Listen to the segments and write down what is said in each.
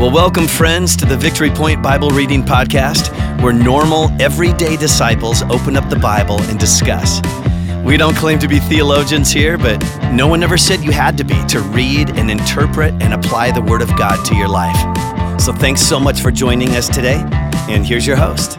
Well, welcome, friends, to the Victory Point Bible Reading Podcast, where normal, everyday disciples open up the Bible and discuss. We don't claim to be theologians here, but no one ever said you had to be to read and interpret and apply the Word of God to your life. So thanks so much for joining us today, and here's your host.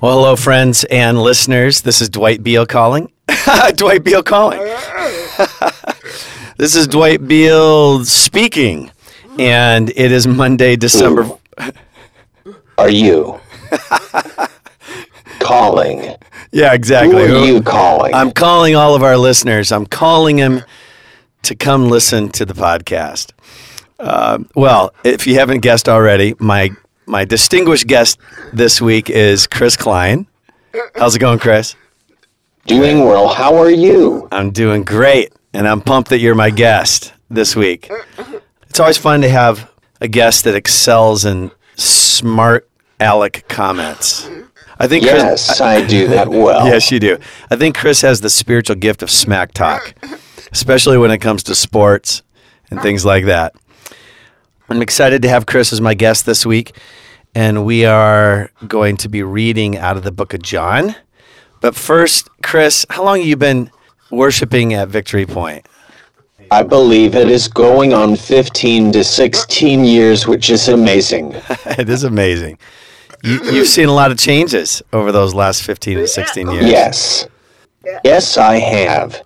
Well, hello, friends and listeners. This is Dwight Beal calling. Dwight Beal calling. this is Dwight Beal speaking, and it is Monday, December. Are you calling? Yeah, exactly. Who are you calling? I'm calling all of our listeners. I'm calling them to come listen to the podcast. Uh, well, if you haven't guessed already, my my distinguished guest this week is Chris Klein. How's it going, Chris? Doing well. How are you? I'm doing great, and I'm pumped that you're my guest this week. It's always fun to have a guest that excels in smart aleck comments. I think Chris, Yes, I do that well. Yes, you do. I think Chris has the spiritual gift of smack talk, especially when it comes to sports and things like that. I'm excited to have Chris as my guest this week, and we are going to be reading out of the book of John. But first, Chris, how long have you been worshiping at Victory Point? I believe it is going on 15 to 16 years, which is amazing. it is amazing. You, you've seen a lot of changes over those last 15 to 16 years. Yes. Yes, I have.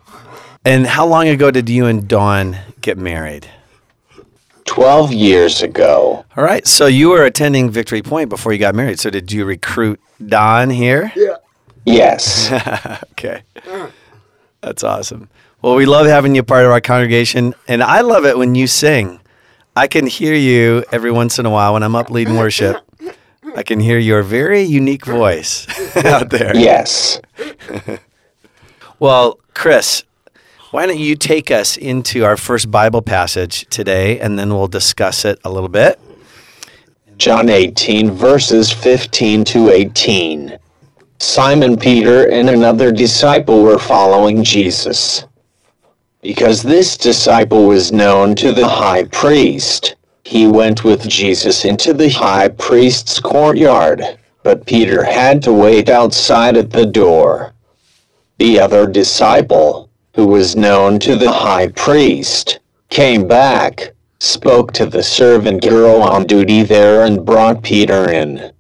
And how long ago did you and Dawn get married? 12 years ago. All right. So you were attending Victory Point before you got married. So did you recruit Dawn here? Yeah. Yes. okay. That's awesome. Well, we love having you part of our congregation. And I love it when you sing. I can hear you every once in a while when I'm up leading worship. I can hear your very unique voice out there. Yes. Well, Chris, why don't you take us into our first Bible passage today and then we'll discuss it a little bit. John 18, verses 15 to 18. Simon Peter and another disciple were following Jesus. Because this disciple was known to the high priest, he went with Jesus into the high priest's courtyard, but Peter had to wait outside at the door. The other disciple, who was known to the high priest, came back, spoke to the servant girl on duty there, and brought Peter in.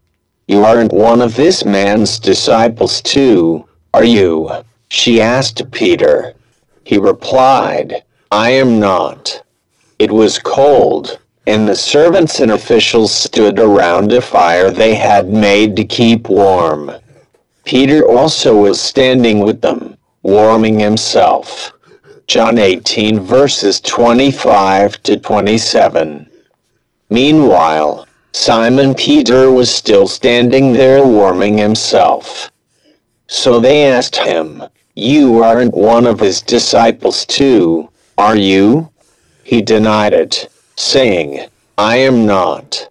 You aren't one of this man's disciples, too, are you? She asked Peter. He replied, I am not. It was cold, and the servants and officials stood around a fire they had made to keep warm. Peter also was standing with them, warming himself. John 18, verses 25 to 27. Meanwhile, Simon Peter was still standing there warming himself. So they asked him, You aren't one of his disciples too, are you? He denied it, saying, I am not.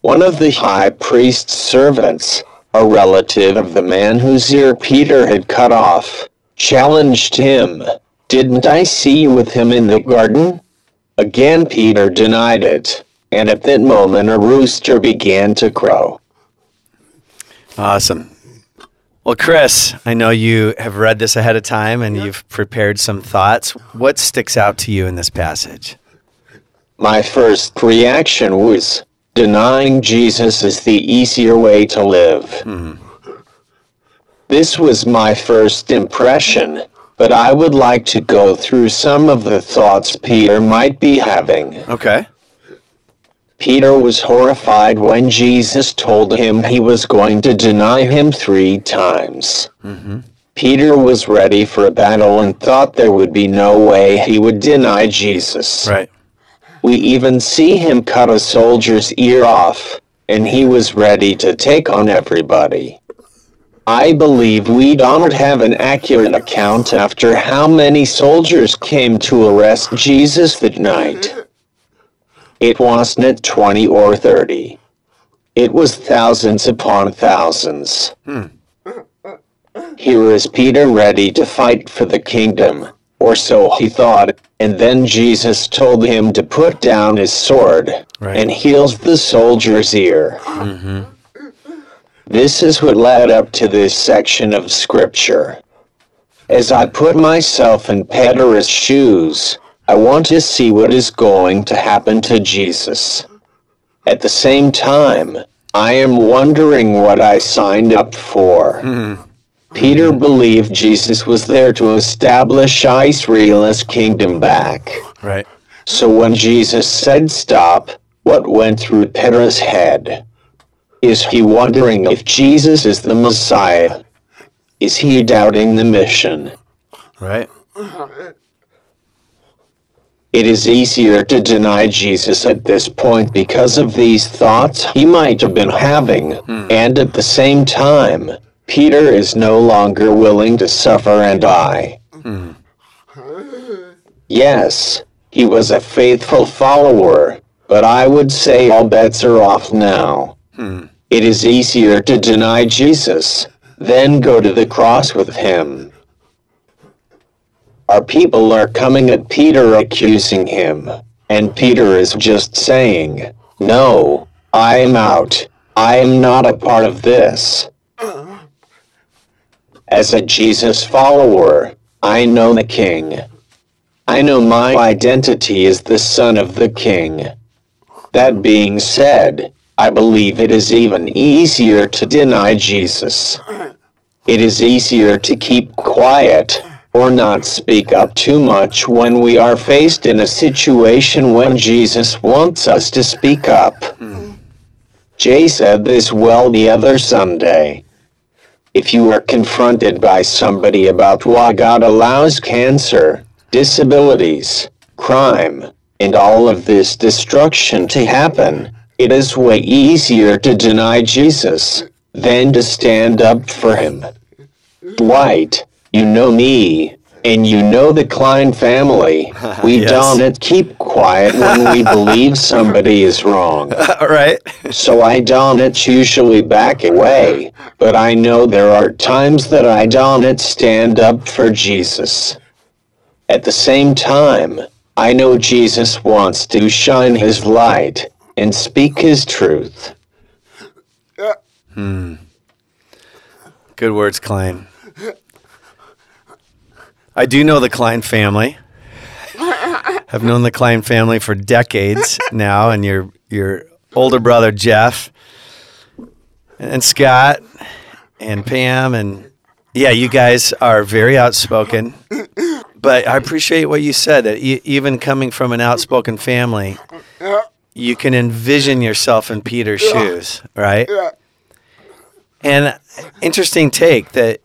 One of the high priest's servants, a relative of the man whose ear Peter had cut off, challenged him, Didn't I see you with him in the garden? Again Peter denied it, and at that moment a rooster began to crow. Awesome. Well, Chris, I know you have read this ahead of time and you've prepared some thoughts. What sticks out to you in this passage? My first reaction was denying Jesus is the easier way to live. Hmm. This was my first impression, but I would like to go through some of the thoughts Peter might be having. Okay. Peter was horrified when Jesus told him he was going to deny him three times. Mm-hmm. Peter was ready for a battle and thought there would be no way he would deny Jesus. Right. We even see him cut a soldier's ear off, and he was ready to take on everybody. I believe we don't have an accurate account after how many soldiers came to arrest Jesus that night. It wasn't 20 or 30. It was thousands upon thousands. Here is Peter ready to fight for the kingdom, or so he thought, and then Jesus told him to put down his sword Right. and heals the soldier's ear. Mm-hmm. This is what led up to this section of scripture. As I put myself in Peter's shoes, I want to see what is going to happen to Jesus. At the same time, I am wondering what I signed up for. Hmm. Peter believed Jesus was there to establish Israel's kingdom back. Right. So when Jesus said stop, what went through Peter's head? Is he wondering if Jesus is the Messiah? Is he doubting the mission? Right. Uh-huh. It is easier to deny Jesus at this point because of these thoughts he might have been having, hmm. and at the same time, Peter is no longer willing to suffer and die. Hmm. Yes, he was a faithful follower, but I would say all bets are off now. Hmm. It is easier to deny Jesus than go to the cross with him. Our people are coming at Peter accusing him, and Peter is just saying, No, I am out. I am not a part of this. As a Jesus follower, I know the King. I know my identity is the Son of the King. That being said, I believe it is even easier to deny Jesus. It is easier to keep quiet or not speak up too much when we are faced in a situation when Jesus wants us to speak up. Hmm. Jay said this well the other Sunday. If you are confronted by somebody about why God allows cancer, disabilities, crime, and all of this destruction to happen, it is way easier to deny Jesus than to stand up for him. Dwight, you know me, and you know the Klein family. We Yes. don't keep quiet when we believe somebody is wrong. All right. So I don't usually back away, but I know there are times that I don't stand up for Jesus. At the same time, I know Jesus wants to shine his light and speak his truth. Hmm. Good words, Klein. I do know the Klein family. I've known the Klein family for decades now, and your your older brother Jeff and Scott and Pam and yeah, you guys are very outspoken. But I appreciate what you said that e- even coming from an outspoken family, you can envision yourself in Peter's shoes, right? And interesting take that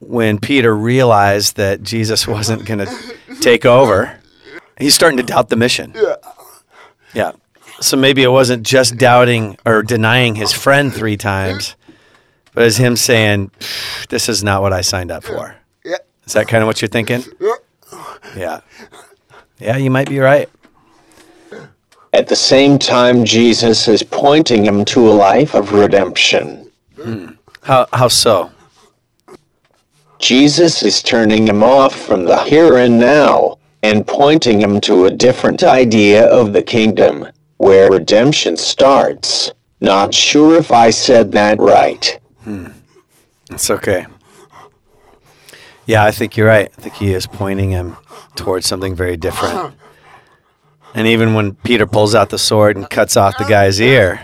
when Peter realized that Jesus wasn't going to take over, he's starting to doubt the mission. Yeah. Yeah. So maybe it wasn't just doubting or denying his friend three times, but it's him saying, "This is not what I signed up for." Yeah. Is that kind of what you're thinking? Yeah. Yeah. Yeah, you might be right. At the same time, Jesus is pointing him to a life of redemption. Hmm. How how so? Jesus is turning him off from the here and now and pointing him to a different idea of the kingdom, where redemption starts. Not sure if I said that right. Hmm. It's okay. Yeah, I think you're right. I think he is pointing him towards something very different. And even when Peter pulls out the sword and cuts off the guy's ear,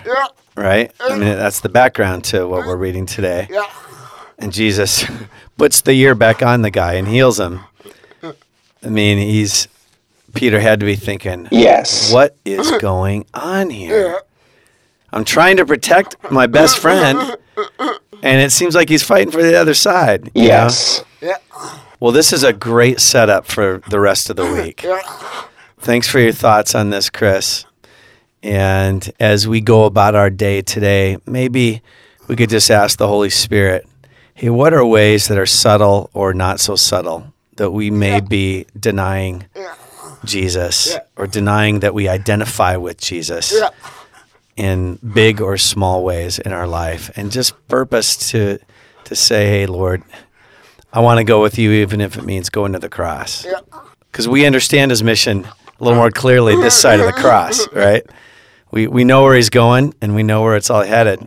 right? I mean, that's the background to what we're reading today. Yeah. And Jesus puts the ear back on the guy and heals him. I mean, he's Peter had to be thinking, Yes. what is going on here? I'm trying to protect my best friend, and it seems like he's fighting for the other side. you know? Yes. Yeah. Well, this is a great setup for the rest of the week. Yeah. Thanks for your thoughts on this, Chris. And as we go about our day today, maybe we could just ask the Holy Spirit, hey, what are ways that are subtle or not so subtle that we may be denying Jesus Yeah. or denying that we identify with Jesus Yeah. in big or small ways in our life? And just purpose to, to say, hey, Lord, I want to go with you, even if it means going to the cross. Because we understand his mission a little more clearly this side of the cross, right? We, we know where he's going and we know where it's all headed.